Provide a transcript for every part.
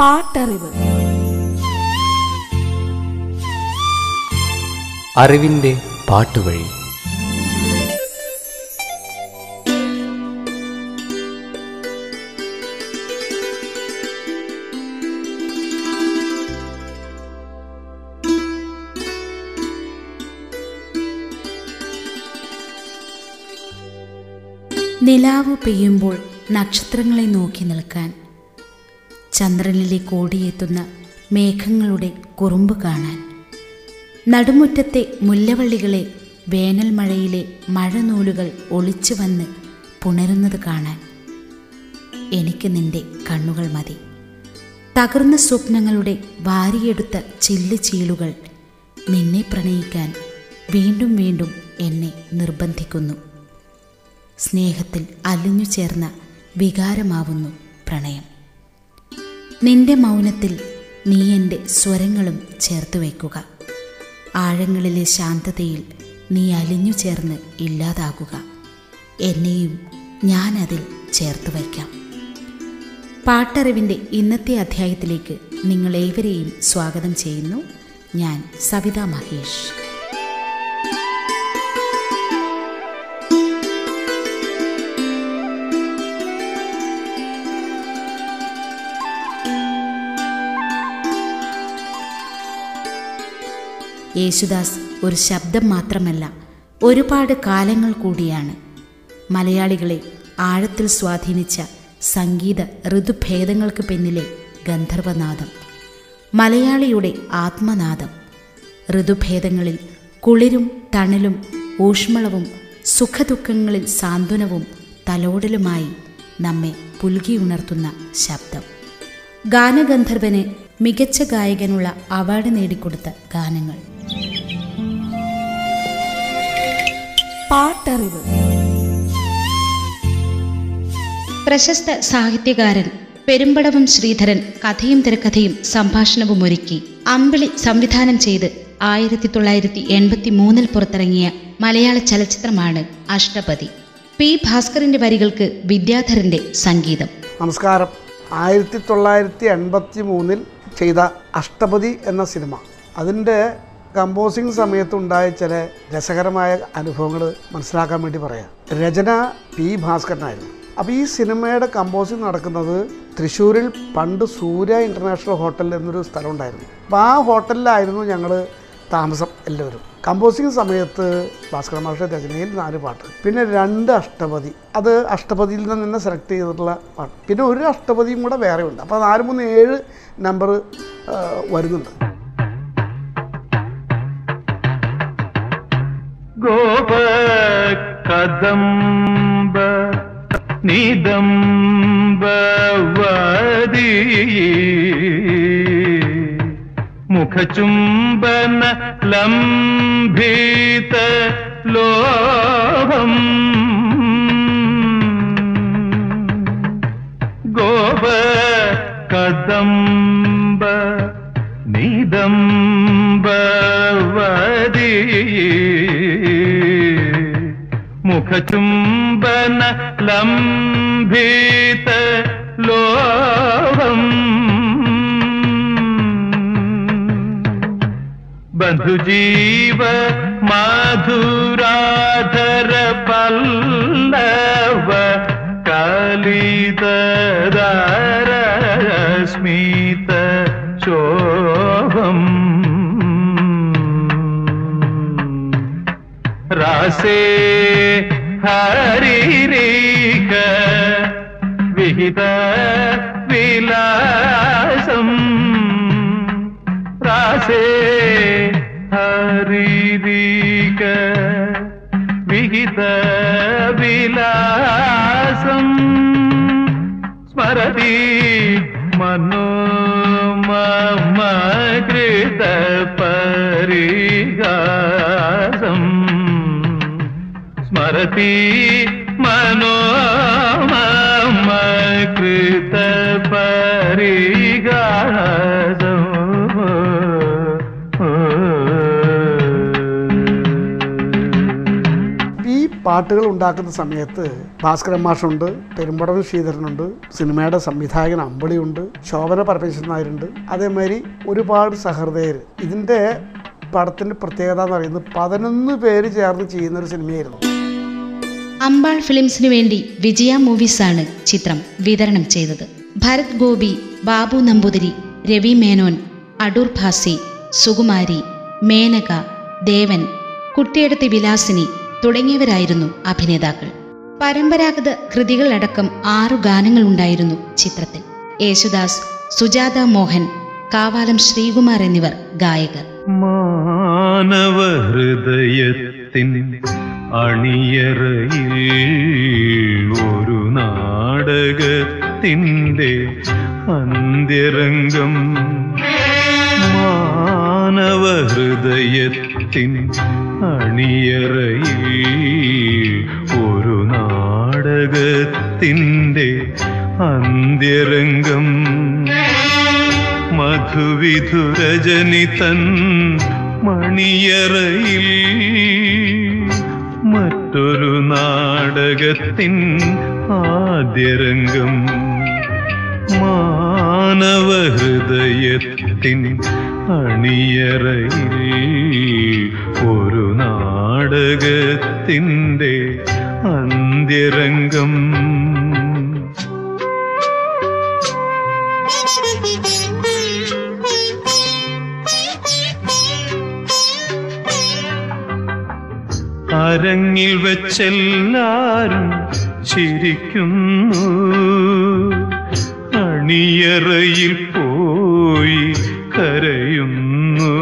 പാട്ടറിവ്. അറിവിന്റെ പാട്ടുവഴി. നിലാവ് പെയ്യുമ്പോൾ നക്ഷത്രങ്ങളെ നോക്കി നിൽക്കാൻ ചന്ദ്രനിലേക്ക് ഓടിയെത്തുന്ന മേഘങ്ങളുടെ കുറുമ്പ് കാണാൻ. നടുമുറ്റത്തെ മുല്ലവള്ളികളെ വേനൽമഴയിലെ മഴനൂലുകൾ ഒളിച്ചു വന്ന് പുണരുന്നത് കാണാൻ. എനിക്ക് നിന്റെ കണ്ണുകൾ മതി. തകർന്ന സ്വപ്നങ്ങളുടെ വാരിയെടുത്ത ചില്ല് ചീലുകൾ നിന്നെ പ്രണയിക്കാൻ വീണ്ടും വീണ്ടും എന്നെ നിർബന്ധിക്കുന്നു. സ്നേഹത്തിൽ അലിഞ്ഞു ചേർന്ന വികാരമാവുന്നു പ്രണയം. നിന്റെ മൗനത്തിൽ നീ എന്റെ സ്വരങ്ങളും ചേർത്ത് വയ്ക്കുക. ആഴങ്ങളിലെ ശാന്തതയിൽ നീ അലിഞ്ഞു ചേർന്ന് ഇല്ലാതാകുക. എന്നെയും ഞാനതിൽ ചേർത്ത് വയ്ക്കാം. പാട്ടറിവിന്റെ ഇന്നത്തെ അധ്യായത്തിലേക്ക് നിങ്ങളേവരെയും സ്വാഗതം ചെയ്യുന്നു. ഞാൻ സവിതാ മഹേഷ്. യേശുദാസ് ഒരു ശബ്ദം മാത്രമല്ല ഒരുപാട് കാലങ്ങൾ കൂടിയാണ്. മലയാളികളെ ആഴത്തിൽ സ്വാധീനിച്ച സംഗീത ഋതുഭേദങ്ങൾക്ക് പിന്നിലെ ഗന്ധർവനാദം മലയാളിയുടെ ആത്മനാദം. ഋതുഭേദങ്ങളിൽ കുളിരും തണലും ഊഷ്മളവും സുഖദുഃഖങ്ങളിൽ സാന്ത്വനവും തലോടലുമായി നമ്മെ പുൽകിയുണർത്തുന്ന ശബ്ദം. ഗാനഗന്ധർവന് മികച്ച ഗായകനുള്ള അവാർഡ് നേടിക്കൊടുത്ത ഗാനങ്ങൾ. പാട്ടറിവ്. പ്രശസ്ത സാഹിത്യകാരൻ പെരുമ്പടവം ശ്രീധരൻ കഥയും തിരക്കഥയും സംഭാഷണവും ഒരുക്കി അമ്പിളി സംവിധാനം ചെയ്ത് ആയിരത്തി തൊള്ളായിരത്തി എൺപത്തി മൂന്നിൽ പുറത്തിറങ്ങിയ മലയാള ചലച്ചിത്രമാണ് അഷ്ടപതി. പി. ഭാസ്കറിന്റെ വരികൾക്ക് വിദ്യാധരന്റെ സംഗീതം. നമസ്കാരം. ആയിരത്തി തൊള്ളായിരത്തി എൺപത്തി മൂന്നിൽ ചെയ്ത അഷ്ടപതി എന്ന സിനിമ. അതിന്റെ കമ്പോസിങ് സമയത്തുണ്ടായ ചില രസകരമായ അനുഭവങ്ങൾ മനസ്സിലാക്കാൻ വേണ്ടി പറയാം. രചന പി ഭാസ്കരനായിരുന്നു. അപ്പോൾ ഈ സിനിമയുടെ കമ്പോസിങ് നടക്കുന്നത് തൃശ്ശൂരിൽ പണ്ട് സൂര്യ ഇന്റർനാഷണൽ ഹോട്ടൽ എന്നൊരു സ്ഥലം ഉണ്ടായിരുന്നു അപ്പോൾ ആ ഹോട്ടലിലായിരുന്നു ഞങ്ങൾ താമസം എല്ലാവരും. കമ്പോസിങ് സമയത്ത് ഭാസ്കര മാഷ രചനയിൽ നാല് പാട്ട്. പിന്നെ രണ്ട് അഷ്ടപതി. അത് അഷ്ടപതിയിൽ നിന്ന് തന്നെ സെലക്ട് ചെയ്തിട്ടുള്ള പാട്ട്. പിന്നെ ഒരു അഷ്ടപതിയും കൂടെ വേറെ ഉണ്ട് അപ്പോൾ നാല് മൂന്ന് ഏഴ് നമ്പർ വരുന്നുണ്ട്. ಕದಂಬ ನಿದಂಬವಾದಿ ಮುಖಚುಂಬನ ಲಂಭೀತ ಲೋಭಂ ಗೋವ ಕದಂಬ ನಿದಂಬವಾದಿ മുഖചുംബന ലംഭീത ലോഭം ബന്ധുജീവ മാധുരാധര പല്ലവ കലിതരസ്മിത രാസേ ഹരിരീക വിഹിത വിലാസം. രാസേ ഹരിരേഖ വിഹിത വിലാസം. സ്മരതി മനോ മമ സ്മരതി മനോ മമ കൃത പാട്ടുകൾ ഉണ്ടാക്കുന്ന സമയത്ത് ഭാസ്കരൻ മാഷുണ്ട് പെരുമ്പടവൻ ശ്രീധരനുണ്ട് സിനിമയുടെ സംവിധായകൻ അമ്പളിയുണ്ട് ശോഭന പരമേശ്വരൻ നായരുണ്ട്. അതേമാതിരി ഒരുപാട് സഹൃദയർ ഇതിന്റെ പടത്തിന്റെ പ്രത്യേകത എന്ന് പറയുന്നത് പതിനൊന്ന് പേര് ചേർന്ന് ചെയ്യുന്നൊരു സിനിമയായിരുന്നു. അമ്പാൾ ഫിലിംസിനു വേണ്ടി വിജയ മൂവീസാണ് ചിത്രം വിതരണം ചെയ്തത്. ഭരത് ഗോപി ബാബു നമ്പൂതിരി രവി മേനോൻ അടൂർ ഭാസി സുകുമാരി മേനക ദേവൻ കുട്ടിയെടുത്തി വിലാസിനി തുടങ്ങിയവരായിരുന്നു അഭിനേതാക്കൾ. പരമ്പരാഗത കൃതികളടക്കം ആറു ഗാനങ്ങളുണ്ടായിരുന്നു ചിത്രത്തിൽ. യേശുദാസ് സുജാത മോഹൻ കാവാലം ശ്രീകുമാർ എന്നിവർ ഗായകർ. മാനവ ഹൃദയത്തിൻ അണിയറയിൽ ഒരു നാടകത്തിന്റെ അന്ത്യരംഗം മാനവ ഹൃദയത്തിൻ അണിയറയിൽ ഒരു നാടകത്തിന്റെ അന്ത്യരംഗം. മധുവിധുരജനി തൻ മണിയറയിൽ മറ്റൊരു നാടകത്തിൻ ആദ്യരംഗം മാനവ ഹൃദയത്തിൻ അണിയറയിൽ ഒരു നാടകത്തിന്റെ അന്ത്യരംഗം. അരങ്ങിൽ വെച്ചെല്ലാരും ചിരിക്കുന്നു. അണിയറയിൽ പോയി കരയുന്നു.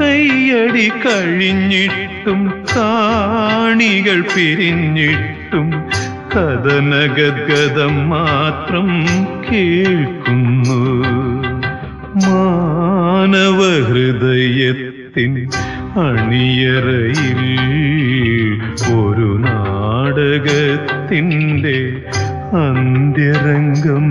കയ്യടി കഴിഞ്ഞിട്ടും കാണികൾ പിരിഞ്ഞിട്ടും കഥനഗദ്ഗതം മാത്രം കേൾക്കുന്നു. മാനവ ഹൃദയത്തിൻ അണിയറയിൽ ഒരു നാടകത്തിന്റെ അന്ത്യരംഗം.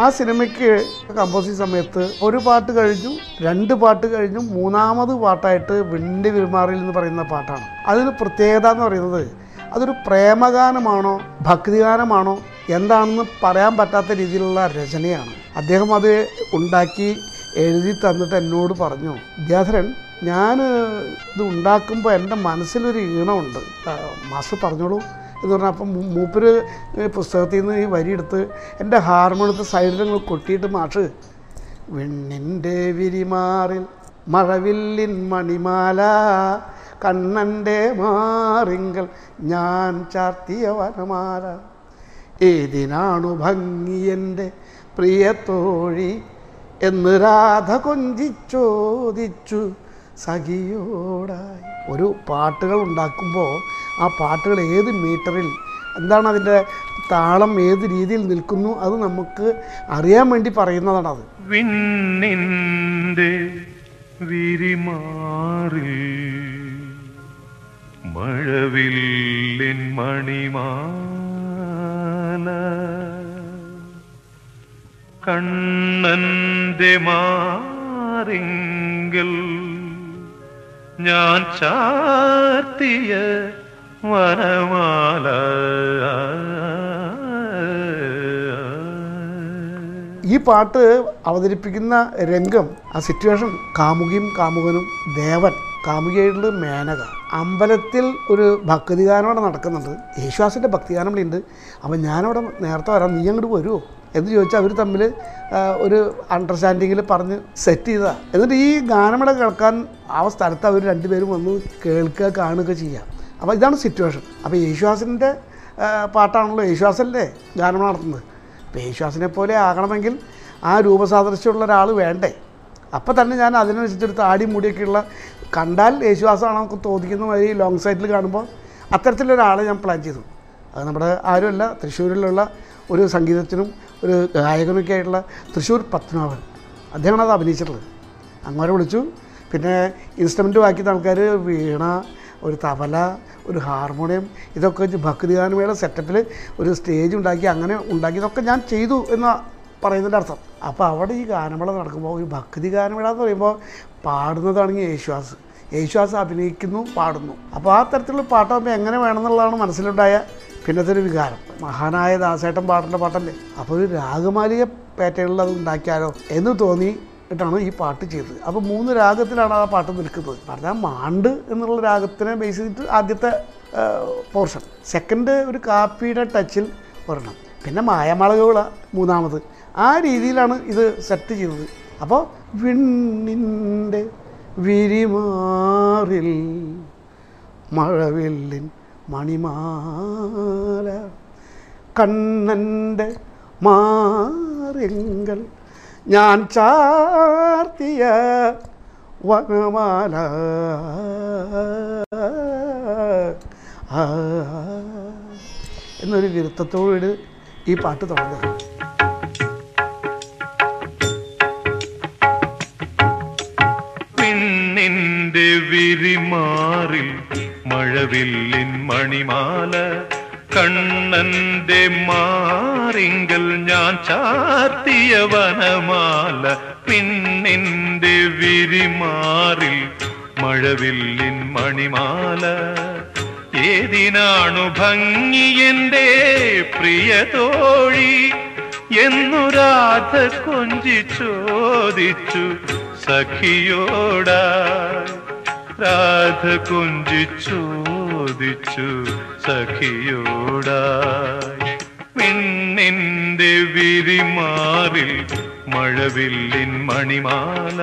ആ സിനിമയ്ക്ക് കമ്പോസിങ് സമയത്ത് ഒരു പാട്ട് കഴിഞ്ഞു രണ്ട് പാട്ട് കഴിഞ്ഞു മൂന്നാമത് പാട്ടായിട്ട് വിണ്ടി വിരുമാറിൽ എന്ന് പറയുന്ന പാട്ടാണ്. അതിന് പ്രത്യേകത എന്ന് പറയുന്നത് അതൊരു പ്രേമഗാനമാണോ ഭക്തിഗാനമാണോ എന്താണെന്ന് പറയാൻ പറ്റാത്ത രീതിയിലുള്ള രചനയാണ്. അദ്ദേഹം അത് ഉണ്ടാക്കി എഴുതി തന്നിട്ട് എന്നോട് പറഞ്ഞു വിദ്യാധരൻ ഞാൻ ഇത് ഉണ്ടാക്കുമ്പോൾ എന്റെ മനസ്സിലൊരു ഈണമുണ്ട്. മാസ് പറഞ്ഞോളൂ. എന്ന് പറഞ്ഞാൽ അപ്പം മൂപ്പര് പുസ്തകത്തിൽ നിന്ന് ഈ വരിയെടുത്ത് എന്റെ ഹാർമോണിയത്തെ സൈഡിൽ നിങ്ങൾ കൊട്ടിയിട്ട് മാഷ് വെണ്ണിന്റെ വിരിമാറിൽ മഴവില്ലിൻ മണിമാല കണ്ണന്റെ മാറിങ്കൽ ഞാൻ ചാർത്തിയ വനമാല. ഏതിനാണു ഭംഗി എന്റെ പ്രിയത്തോഴി എന്ന് രാധ കൊഞ്ചിച്ചോദിച്ചു സഖിയോടായി. ഒരു പാട്ടുകൾ ഉണ്ടാക്കുമ്പോൾ ആ പാട്ടുകൾ ഏത് മീറ്ററിൽ എന്താണ് അതിന്റെ താളം ഏത് രീതിയിൽ നിൽക്കുന്നു അത് നമുക്ക് അറിയാൻ വേണ്ടി പറയുന്നതാണ് അത്. മഴവില്ലിൻ മണിമാല കണ്ണന്റെ മാറിങ്കൽ ഞാൻ ചാർത്തിയ വനമാല. ഈ പാട്ട് അവതരിപ്പിക്കുന്ന രംഗം ആ സിറ്റുവേഷൻ കാമുകിയും കാമുകനും ദേവൻ കാമുകിയായിട്ടുള്ള മേനക. അമ്പലത്തിൽ ഒരു ഭക്തിഗാനം അവിടെ നടക്കുന്നുണ്ട്. യേശുദാസിന്റെ ഭക്തിഗാനം ഇവിടെ ഉണ്ട്. അപ്പം ഞാനവിടെ നേരത്തെ വരാം. നീ അങ്ങോട്ട് വരുമോ എന്ന് ചോദിച്ചാൽ അവർ തമ്മിൽ ഒരു അണ്ടർസ്റ്റാൻഡിങ്ങിൽ പറഞ്ഞ് സെറ്റ് ചെയ്തതാണ് എന്നിട്ട് ഈ ഗാനമട കേൾക്കാൻ ആ സ്ഥലത്ത് അവർ രണ്ടുപേരും വന്ന് കേൾക്കുക കാണുക ചെയ്യുക അപ്പോൾ ഇതാണ് സിറ്റുവേഷൻ അപ്പോൾ യേശുദാസിന്റെ പാട്ടാണല്ലോ യേശുദാസല്ലേ ഗാനം നടത്തുന്നത്. അപ്പോൾ യേശുവാസിനെ പോലെ ആകണമെങ്കിൽ ആ രൂപസാദൃശ്യമുള്ള ഒരാൾ വേണ്ടേ? അപ്പോൾ തന്നെ ഞാൻ അതിനനുസരിച്ചൊരു താടി മുടിയൊക്കെയുള്ള കണ്ടാൽ യേശുദാസാണ് നമുക്ക് തോന്നിക്കുന്ന മാതിരി ലോങ് സൈഡിൽ കാണുമ്പോൾ അത്തരത്തിലൊരാളെ ഞാൻ പ്ലാൻ ചെയ്തു. അത് നമ്മുടെ ആരുമല്ല തൃശ്ശൂരിലുള്ള ഒരു സംഗീതത്തിനും ഒരു ഗായകനൊക്കെ ആയിട്ടുള്ള തൃശ്ശൂർ പത്മനാഭൻ. അദ്ദേഹമാണ് അത് അഭിനയിച്ചിട്ടുള്ളത്. അങ്ങനെ വിളിച്ചു. പിന്നെ ഇൻസ്ട്രുമെന്റ് വാക്കിയ ആൾക്കാർ വീണ ഒരു തബല ഒരു ഹാർമോണിയം ഇതൊക്കെ വെച്ച് ഭക്തിഗാനമേള സെറ്റപ്പിൽ ഒരു സ്റ്റേജ് ഉണ്ടാക്കി അങ്ങനെ ഉണ്ടാക്കി ഇതൊക്കെ ഞാൻ ചെയ്തു എന്ന് പറയുന്നതിന്റെ അർത്ഥം. അപ്പോൾ അവിടെ ഈ ഗാനമേള നടക്കുമ്പോൾ ഒരു ഭക്തി ഗാനമേള എന്ന് പറയുമ്പോൾ പാടുന്നതാണെങ്കിൽ യേശ്വാസ് യേശ്വാസ് അഭിനയിക്കുന്നു പാടുന്നു. അപ്പോൾ ആ തരത്തിലുള്ള പാട്ടാകുമ്പോൾ എങ്ങനെ വേണമെന്നുള്ളതാണ് മനസ്സിലുണ്ടായ പിന്നത്തെ ഒരു വികാരം. മഹാനായ ദാസേട്ടൻ പാടേണ്ട പാട്ടല്ലേ? അപ്പോൾ ഒരു രാഗമാലിക പാറ്റേണിൽ അത് ഉണ്ടാക്കിയാലോ എന്ന് തോന്നി ാണ് ഈ പാട്ട് ചെയ്തത്. അപ്പോൾ മൂന്ന് രാഗത്തിലാണ് ആ പാട്ട് നിൽക്കുന്നത്. പറഞ്ഞാൽ മാണ്ട് എന്നുള്ള രാഗത്തിനെ ബേസ് ചെയ്തിട്ട് ആദ്യത്തെ പോർഷൻ സെക്കൻഡ് ഒരു കാപ്പിയുടെ ടച്ചിൽ ഒരെണ്ണം. പിന്നെ മായമളകുകള മൂന്നാമത്. ആ രീതിയിലാണ് ഇത് സെറ്റ് ചെയ്തത്. അപ്പോൾ വിണ്ണിന്റെ വിരിമാറിൽ മഴവില്ലിൻ മണിമാല കണ്ണന്റെ മാറിങ്കൽ ഞാൻ ചാർത്തിയ വനമാല. എന്നൊരു വിരുദ്ധത്തോട് ഈ പാട്ട് തുടങ്ങുക പിന്നിന്റെ വിരിമാറിൽ മഴവില്ലിൻ മണിമാല. കണ്ണന്റെ മാറിങ്കൽ ഞാൻ ചാർത്തിയ വനമാല പിന്നിന്റെ വിരിമാറിൽ മഴവില്ലിൻ മണിമാല. ഏതിനാണു ഭംഗി എന്റെ പ്രിയ തോഴി എന്നു രാധ കൊഞ്ചി ചോദിച്ചു സഖിയോടാ. രാധ കൊഞ്ചി ചോദിച്ചു സഖിയോടായി. പിന്നിന്റെ വിരിമാറിൽ മഴവില്ലിൻ മണിമാല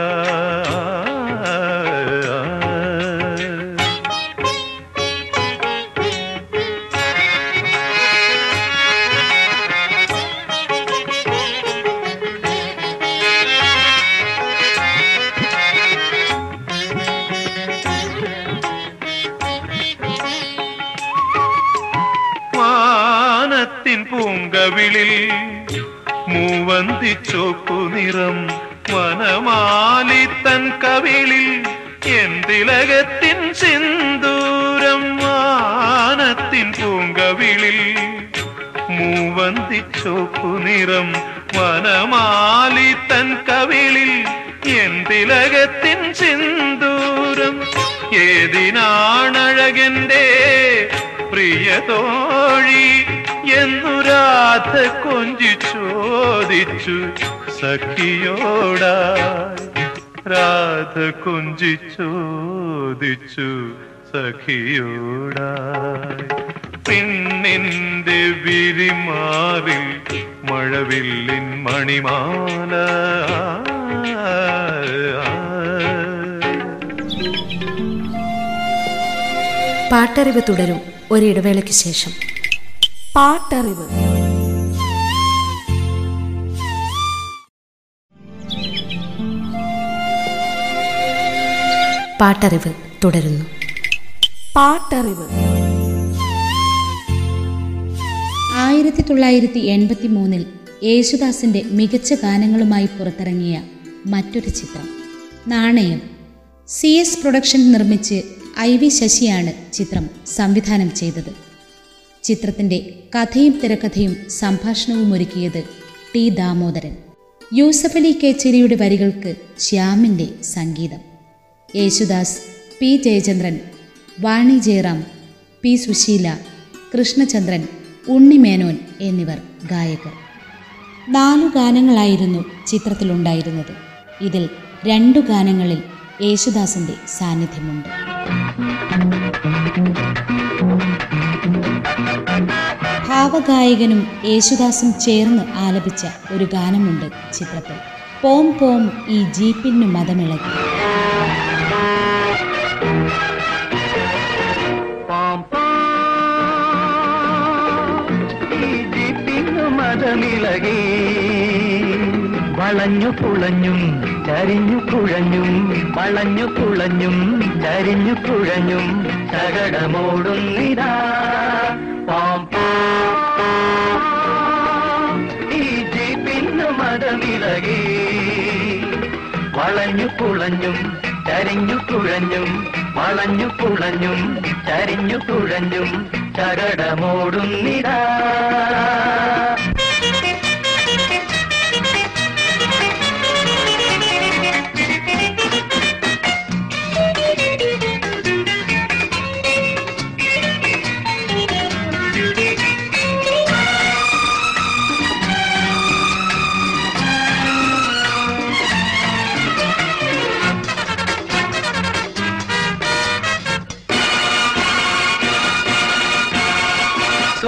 പൂങ്കവിളിൽ മൂവന്തി ചോപ്പു നിറം വനമാലി തൻ കവിളിൽ എന്തിലകത്തിൻ സിന്ദൂരം വാനത്തിൻ പൂങ്കവിളിൽ മൂവന്തി ചോപ്പു നിറം വനമാലി തൻ കവിളിൽ എന്തിലകത്തിൻ സിന്ദൂരം ഏതിനാണഴകന്റെ പ്രിയ തോഴി എന്നു രാധ കൊഞ്ചി ചോദിച്ചു സഖിയോടാ രാധ കൊഞ്ചി ചോദിച്ചു സഖിയോട പിന്നിന്റെ വിരി വിരിമാറിൽ മഴവില്ലിൻ മണിമാല. പാട്ടറിവ് തുടരും ഒരിടവേളയ്ക്ക് ശേഷം. പാട്ടറിവ്. പാട്ടറിവ് തുടരുന്നു. പാട്ടറിവ്. ആയിരത്തി തൊള്ളായിരത്തി എൺപത്തി മൂന്നിൽ യേശുദാസിന്റെ മികച്ച ഗാനങ്ങളുമായി പുറത്തിറങ്ങിയ മറ്റൊരു ചിത്രം നാണയം. സി എസ് പ്രൊഡക്ഷൻ നിർമ്മിച്ച് ഐ വി ശശിയാണ് ചിത്രം സംവിധാനം ചെയ്തത്. ചിത്രത്തിന്റെ കഥയും തിരക്കഥയും സംഭാഷണവും ഒരുക്കിയത് ടി ദാമോദരൻ. യൂസഫ് അലി കേച്ചേരിയുടെ വരികൾക്ക് ശ്യാമിന്റെ സംഗീതം. യേശുദാസ് പി ജയചന്ദ്രൻ വാണി ജയറാം പി സുശീല കൃഷ്ണചന്ദ്രൻ ഉണ്ണിമേനോൻ എന്നിവർ ഗായകർ. നാലു ഗാനങ്ങളായിരുന്നു ചിത്രത്തിലുണ്ടായിരുന്നത്. ഇതിൽ രണ്ടു ഗാനങ്ങളിൽ യേശുദാസിന്റെ സാന്നിധ്യമുണ്ട്. ഭാവഗായകനും യേശുദാസും ചേർന്ന് ആലപിച്ച ഒരു ഗാനമുണ്ട് ചിത്രത്തിൽ. പോം പോം ഈ ജീപ്പിനു മതമിളകി. മതമിളകി. വളഞ്ഞു പുളഞ്ഞും ചരിഞ്ഞു കുഴഞ്ഞും വളഞ്ഞു പുളഞ്ഞും ചരിഞ്ഞു കുഴഞ്ഞും ശകടമോടുന്നിതാ പുളഞ്ഞും ചരിഞ്ഞു കുഴഞ്ഞും വളഞ്ഞു പുളഞ്ഞും ചരിഞ്ഞു കുഴഞ്ഞും ശകടമോടുന്നിതാ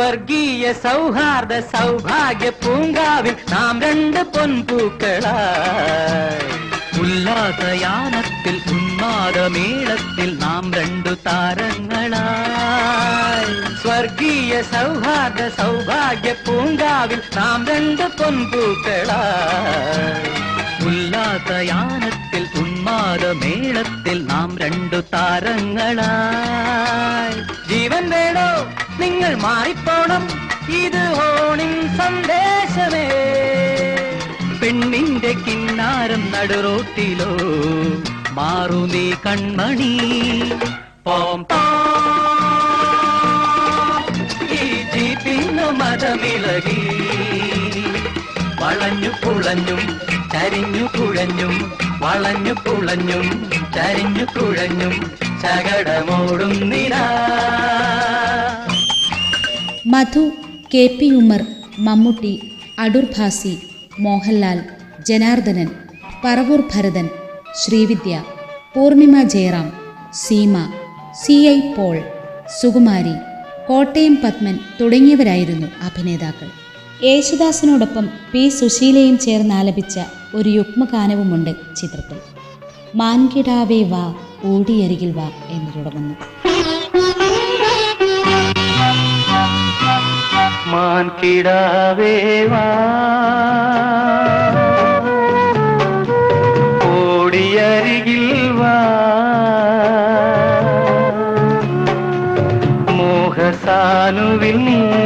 സ്വർഗീയ സൗഹാർദ്ദ സൗഭാഗ്യ പൂങ്കാവിൽ നാം രണ്ട് പൊൻപൂക്കളായി ഉല്ലാസയാനത്തിൽ ഉന്മാദമേളത്തിൽ നാം രണ്ടു താരങ്ങളായി സ്വർഗീയ സൗഹാർദ്ദ സൗഭാഗ്യ പൂങ്കാവിൽ നാം രണ്ട് പൊൻപൂക്കളായി ഉല്ലാസയാനത്തിൽ ഉന്മാദമേളത്തിൽ നാം രണ്ടു താരങ്ങളായി ജീവൻ വേണോ മാറിപ്പോണം. ഇത് ഓണിൻ സന്ദേശമേ. പെണ്ണിന്റെ കിന്നാരം നടുറോട്ടിലോ മാറു കൺമണി. പോം ഈ ജീപ്പിന്നു മതമിളകി. വളഞ്ഞു പുളഞ്ഞും ചരിഞ്ഞു കുഴഞ്ഞും വളഞ്ഞു പുളഞ്ഞും ചരിഞ്ഞു കുഴഞ്ഞും ചകടമോടും നിരാ. Madhu K P Ummer Mammootty Adoor Bhasi Mohanlal Janardhanan Paravoor Bharathan Srividya Poornima Jayaram Seema C I Paul Sukumari Kottayam Padman തുടങ്ങിയവരായിരുന്നു അഭിനേതാക്കൾ. യേശുദാസിനോടൊപ്പം പി സുശീലയും ചേർന്ന് ആലപിച്ച ഒരു യുഗ്മഗാനവുമുണ്ട് ചിത്രത്തിൽ. മാൻകിടാവേ വാ ഓടിയരികിൽ വാ എന്ന് തുടങ്ങുന്നു. മാൻകിടാവേ വാ. ഓടിയരികിൽ വാ. മോഹസാനുവിൽ നീയൻ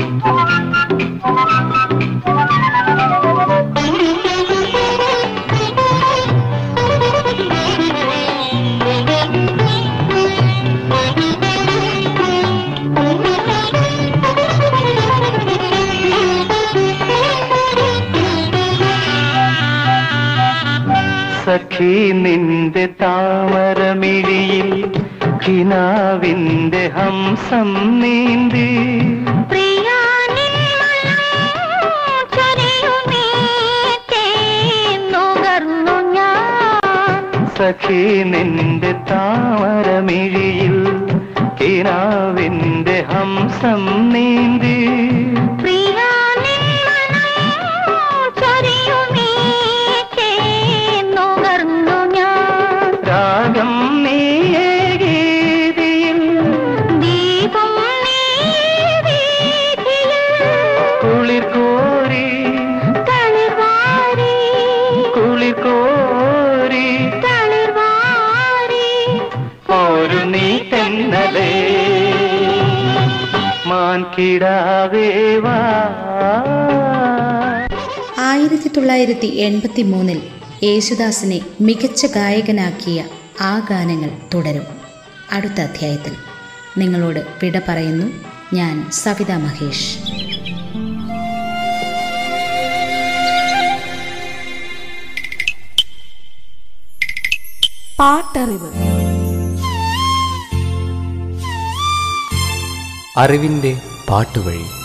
Thank you. സഖി നിന്റെ താമരമിഴിയിൽ കിനാവിന്റെ ഹംസം നീന്തി. രാഗം ആയിരത്തി തൊള്ളായിരത്തി എൺപത്തി മൂന്നിൽ യേശുദാസിനെ മികച്ച ഗായകനാക്കിയ ആ ഗാനങ്ങൾ തുടരും. അടുത്ത അധ്യായത്തിൽ നിങ്ങളോട് വിട പറയുന്നു ഞാൻ സവിത മഹേഷ്. പാട്ടറിവ്. അറിവിന്റെ പാട്ടുവഴി.